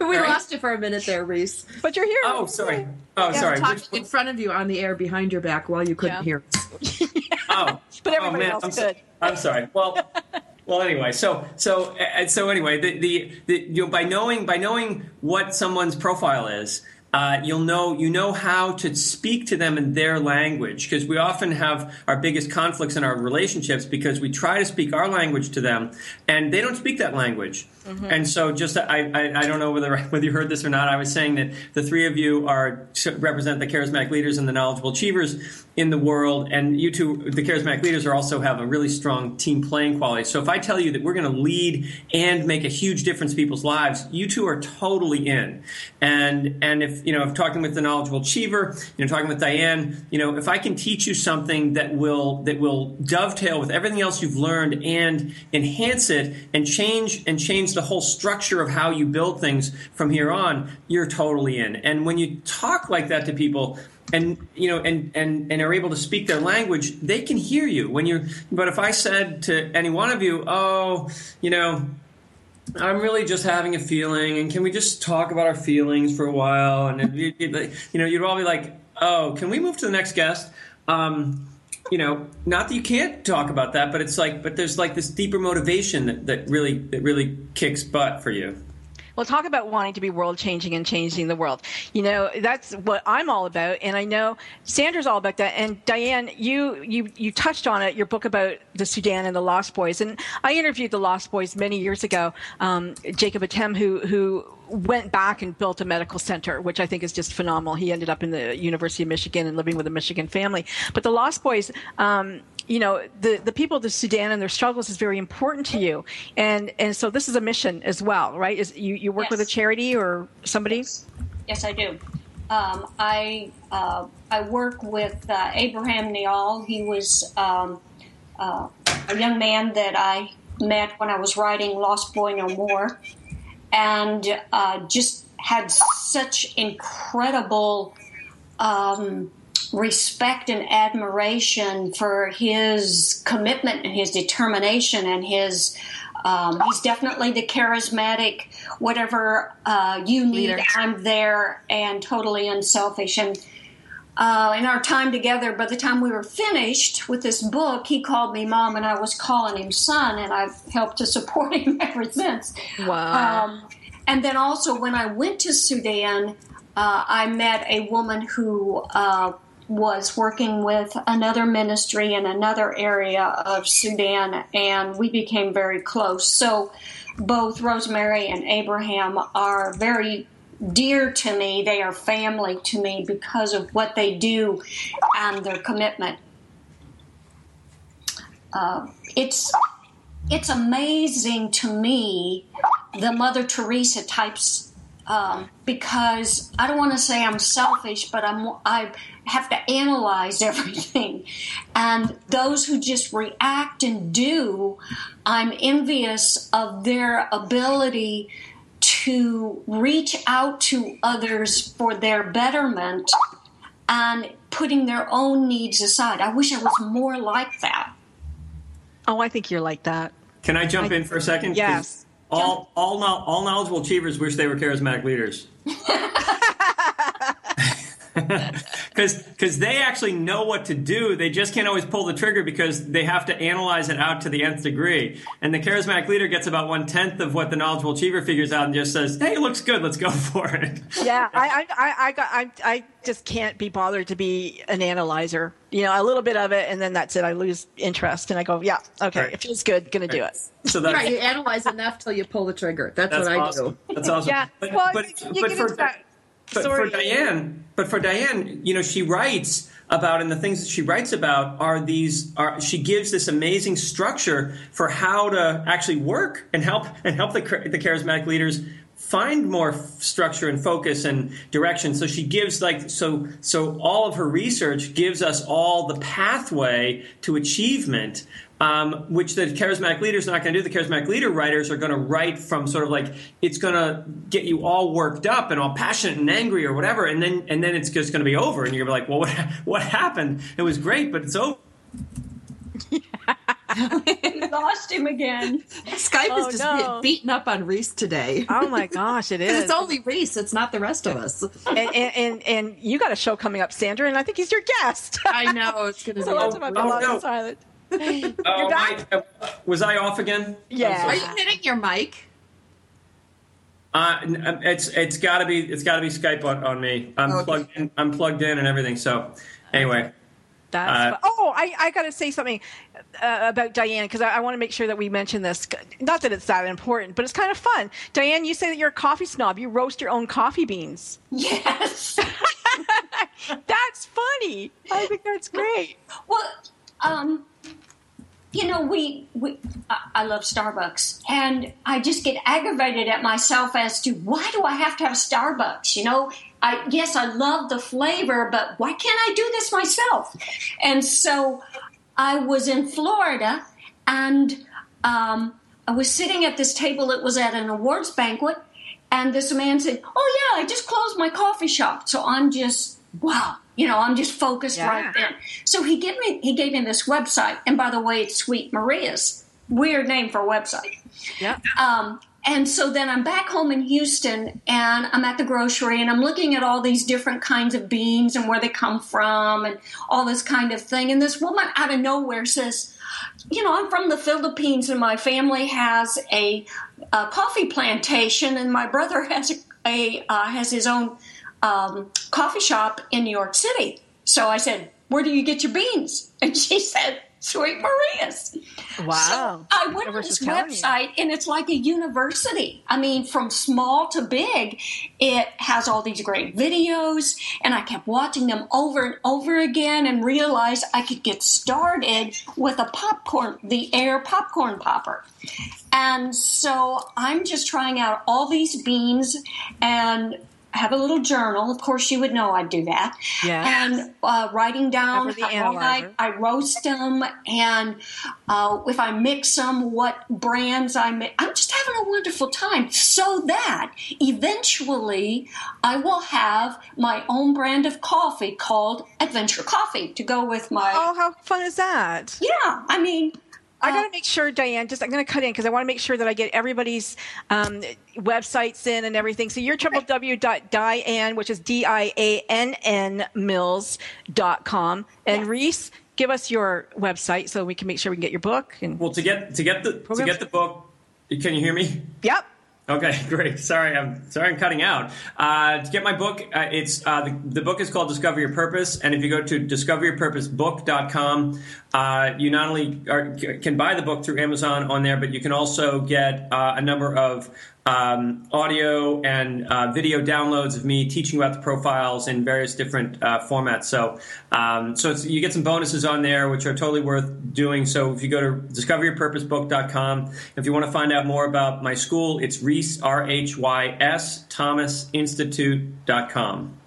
We Right. lost you for a minute there, Rhys. But you're here. Oh, sorry. Oh, Yeah, sorry. Talked in front of you on the air behind your back while you couldn't Yeah. hear us. Oh, But oh, everybody man, else I'm, is so- I'm sorry. Well, well, anyway, so so and so anyway, the, the the you know by knowing by knowing what someone's profile is. Uh, you'll know you know how to speak to them in their language because we often have our biggest conflicts in our relationships because we try to speak our language to them and they don't speak that language. Mm-hmm. And so, just I, I, I don't know whether whether you heard this or not. I was saying that the three of you are represent the charismatic leaders and the knowledgeable achievers in the world, and you two, the charismatic leaders, are also have a really strong team playing quality. So, if I tell you that we're going to lead and make a huge difference in people's lives, you two are totally in. And and if you know, if talking with the knowledgeable achiever, you know, talking with DiAnn, you know, if I can teach you something that will that will dovetail with everything else you've learned and enhance it and change and change the whole structure of how you build things from here on, you're totally in. And when you talk like that to people and you know and and and are able to speak their language, they can hear you. When you're but if I said to any one of you, "Oh, you know, I'm really just having a feeling, and can we just talk about our feelings for a while?" And you know, you'd all be like, "Oh, can we move to the next guest?" Um, you know, not that you can't talk about that, but it's like, but there's like this deeper motivation that, that really that really kicks butt for you. Well, talk about wanting to be world changing and changing the world. You know, that's what I'm all about, and I know Sandra's all about that. And DiAnn, you you you touched on it. Your book about the Sudan and the Lost Boys, and I interviewed the Lost Boys many years ago. Um, Jacob Atem, who who went back and built a medical center, which I think is just phenomenal. He ended up in the University of Michigan and living with a Michigan family. But the Lost Boys. Um, you know the the people of the Sudan and their struggles is very important to you, and and so this is a mission as well, right? Is you, you work with a charity or somebody? Yes, I do. Um, I uh, I work with uh, Abraham Nhial. He was um, uh, a young man that I met when I was writing Lost Boy No More, and uh, just had such incredible um, respect and admiration for his commitment and his determination and his. Um, he's definitely the charismatic, whatever uh, you need, Leader. I'm there, and totally unselfish. And uh, in our time together, by the time we were finished with this book, he called me mom, and I was calling him son, and I've helped to support him ever since. Wow. Um, and then also, when I went to Sudan, uh, I met a woman who uh, was working with another ministry in another area of Sudan, and we became very close. So, both Rosemary and Abraham are very dear to me. They are family to me because of what they do and their commitment. Uh, it's it's amazing to me the Mother Teresa types um, because I don't want to say I'm selfish, but I'm I have to analyze everything, and those who just react and do, I'm envious of their ability to reach out to others for their betterment and putting their own needs aside. I wish I was more like that. Oh, I think you're like that. Can I jump I- in for a second? Yes. All all all knowledgeable achievers wish they were charismatic leaders. Because because they actually know what to do. They just can't always pull the trigger because they have to analyze it out to the nth degree. And the charismatic leader gets about one tenth of what the knowledgeable achiever figures out and just says, "Hey, it looks good. Let's go for it." yeah, I, I, I, I got, I, I just can't be bothered to be an analyzer. You know, a little bit of it, and then that's it. I lose interest, and I go, yeah, okay, Right. it feels good, gonna do it. So that's right, you analyze enough till you pull the trigger. That's, That's what I do. That's awesome. Yeah, But, well, but, you but get for into that. But Sorry. for DiAnn, but for DiAnn, you know, she writes about, and the things that she writes about are these. Are she gives this amazing structure for how to actually work and help and help the the charismatic leaders find more f- structure and focus and direction. So she gives like so so all of her research gives us all the pathway to achievement um, which the charismatic leader is not going to do. The charismatic leader writers are going to write from sort of like it's going to get you all worked up and all passionate and angry or whatever, and then and then it's just going to be over, and you're going to be like, well, what what happened? It was great, but it's over. We lost him again. Skype Oh, is just no. beating up on Rhys today. Oh my gosh, it is. it's only Rhys. It's not the rest of us. and, and, and and you got a show coming up, Sandra, and I think he's your guest. I know it's going to so be. that's why I'm oh, no. silent. Oh, You're back. I- uh, was I off again? Yeah. Are you hitting your mic? Uh, it's it's got to be it's got to be Skype on, on me. I'm Okay. plugged in. I'm plugged in and everything. So anyway, That's Uh, oh, I, I got to say something uh, about DiAnn because I, I want to make sure that we mention this. Not that it's that important, but it's kind of fun. DiAnn, you say that you're a coffee snob. You roast your own coffee beans. Yes. That's funny. I think that's great. Well, um, you know, we, we I, love Starbucks, and I just get aggravated at myself as to why do I have to have Starbucks? You know, I yes, I love the flavor, but why can't I do this myself? And so, I was in Florida, and um, I was sitting at this table. It was at an awards banquet, and this man said, "Oh yeah, I just closed my coffee shop." So I'm just wow, you know, I'm just focused Yeah. right then. So he gave me he gave me this website, and by the way, it's Sweet Maria's. Weird name for a website. Yeah. Um, and so then I'm back home in Houston and I'm at the grocery and I'm looking at all these different kinds of beans and where they come from and all this kind of thing. And this woman out of nowhere says, You know, I'm from the Philippines and my family has a, a coffee plantation and my brother has a, a uh, has his own um, coffee shop in New York City. So I said, Where do you get your beans? And she said, Sweet Maria's. Wow. So I went on this telling you. website and it's like a university. I mean, from small to big, it has all these great videos, and I kept watching them over and over again and realized I could get started with a popcorn, the air popcorn popper. And so I'm just trying out all these beans and have a little journal. Of course, you would know I'd do that. Yes. And uh, writing down how I. I roast them and uh, if I mix them, what brands I make. I'm just having a wonderful time so that eventually I will have my own brand of coffee called Adventure Coffee to go with my. Oh, how fun is that? Yeah, I mean, I got to make sure, DiAnn. Just I'm going to cut in because I want to make sure that I get everybody's um, websites in and everything. So you're www.diann, which is d i a n n mills dot com, and Rhys, give us your website so we can make sure we can get your book. And Well, to get to get the to get the book, can you hear me? yep. Okay, great. Sorry, I'm sorry I'm cutting out. Uh, to get my book, uh, it's uh, the, the book is called Discover Your Purpose, and if you go to discoveryourpurposebook.com, uh, you not only are, can buy the book through Amazon on there, but you can also get uh, a number of um, audio and uh, video downloads of me teaching about the profiles in various different uh, formats. So, um, so it's, you get some bonuses on there, which are totally worth doing. So, if you go to discoveryourpurposebook.com, if you want to find out more about my school, it's Rhys R H Y S Thomas Institute.com.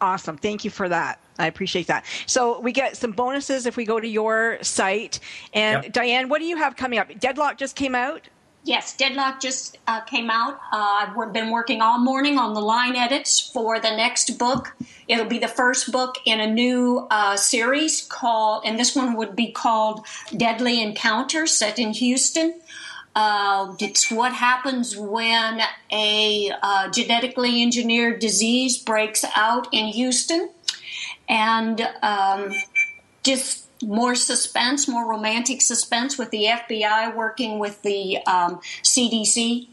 Awesome. Thank you for that. I appreciate that. So we get some bonuses if we go to your site. And Yep. DiAnn, what do you have coming up? Deadlock just came out. Yes, Deadlock just uh, came out. Uh, I've been working all morning on the line edits for the next book. It'll be the first book in a new uh, series called, and this one would be called Deadly Encounter, set in Houston. Uh, it's what happens when a uh, genetically engineered disease breaks out in Houston. And um, just more suspense, more romantic suspense with the FBI working with the um, CDC.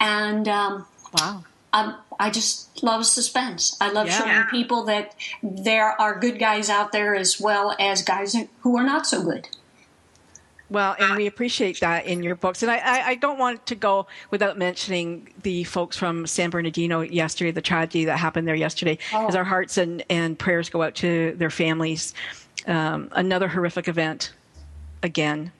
And um, wow. Um, I just love suspense. I love Yeah. showing people that there are good guys out there as well as guys who are not so good. Well, and we appreciate that in your books. And I, I, I don't want to go without mentioning the folks from San Bernardino yesterday, the tragedy that happened there yesterday, Oh. as our hearts and, and prayers go out to their families. Um, another horrific event again,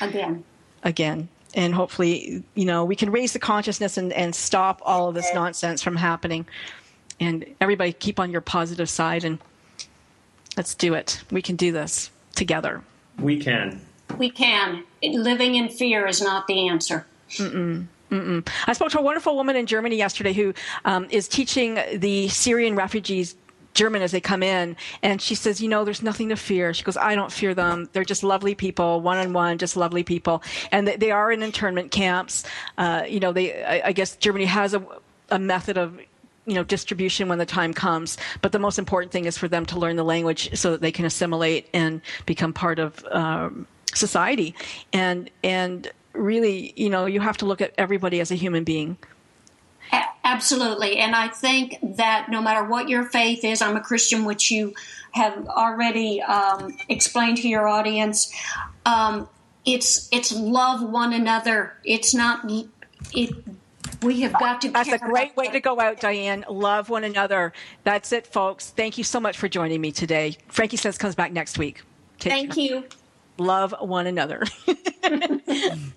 Again. again. And hopefully, you know, we can raise the consciousness and, and stop all of this nonsense from happening. And everybody keep on your positive side and let's do it. We can do this together. We can. We can. Living in fear is not the answer. Mm-mm. Mm-mm. I spoke to a wonderful woman in Germany yesterday who um, is teaching the Syrian refugees German as they come in, and she says, "You know, there's nothing to fear." She goes, "I don't fear them. They're just lovely people, one on one, just lovely people, and they, they are in internment camps. Uh, you know, they. I, I guess Germany has a, a method of." You know, distribution when the time comes. But the most important thing is for them to learn the language so that they can assimilate and become part of um, society. And and really, you know, you have to look at everybody as a human being. Absolutely. And I think that no matter what your faith is, I'm a Christian, which you have already um, explained to your audience. Um, it's it's love one another. It's not it. We have got to. That's a great way to go out, DiAnn. Love one another. That's it, folks. Thank you so much for joining me today. Frankie Says comes back next week. Take Thank care. you. Love one another.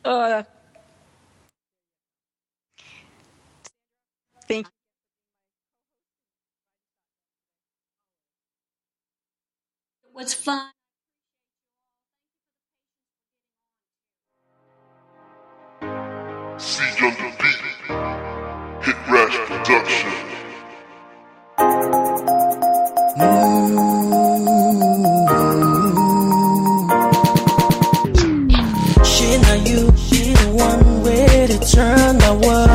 uh, was fun. See on the beat. Hit Rash Production. Shit, now you be the one way to turn my world.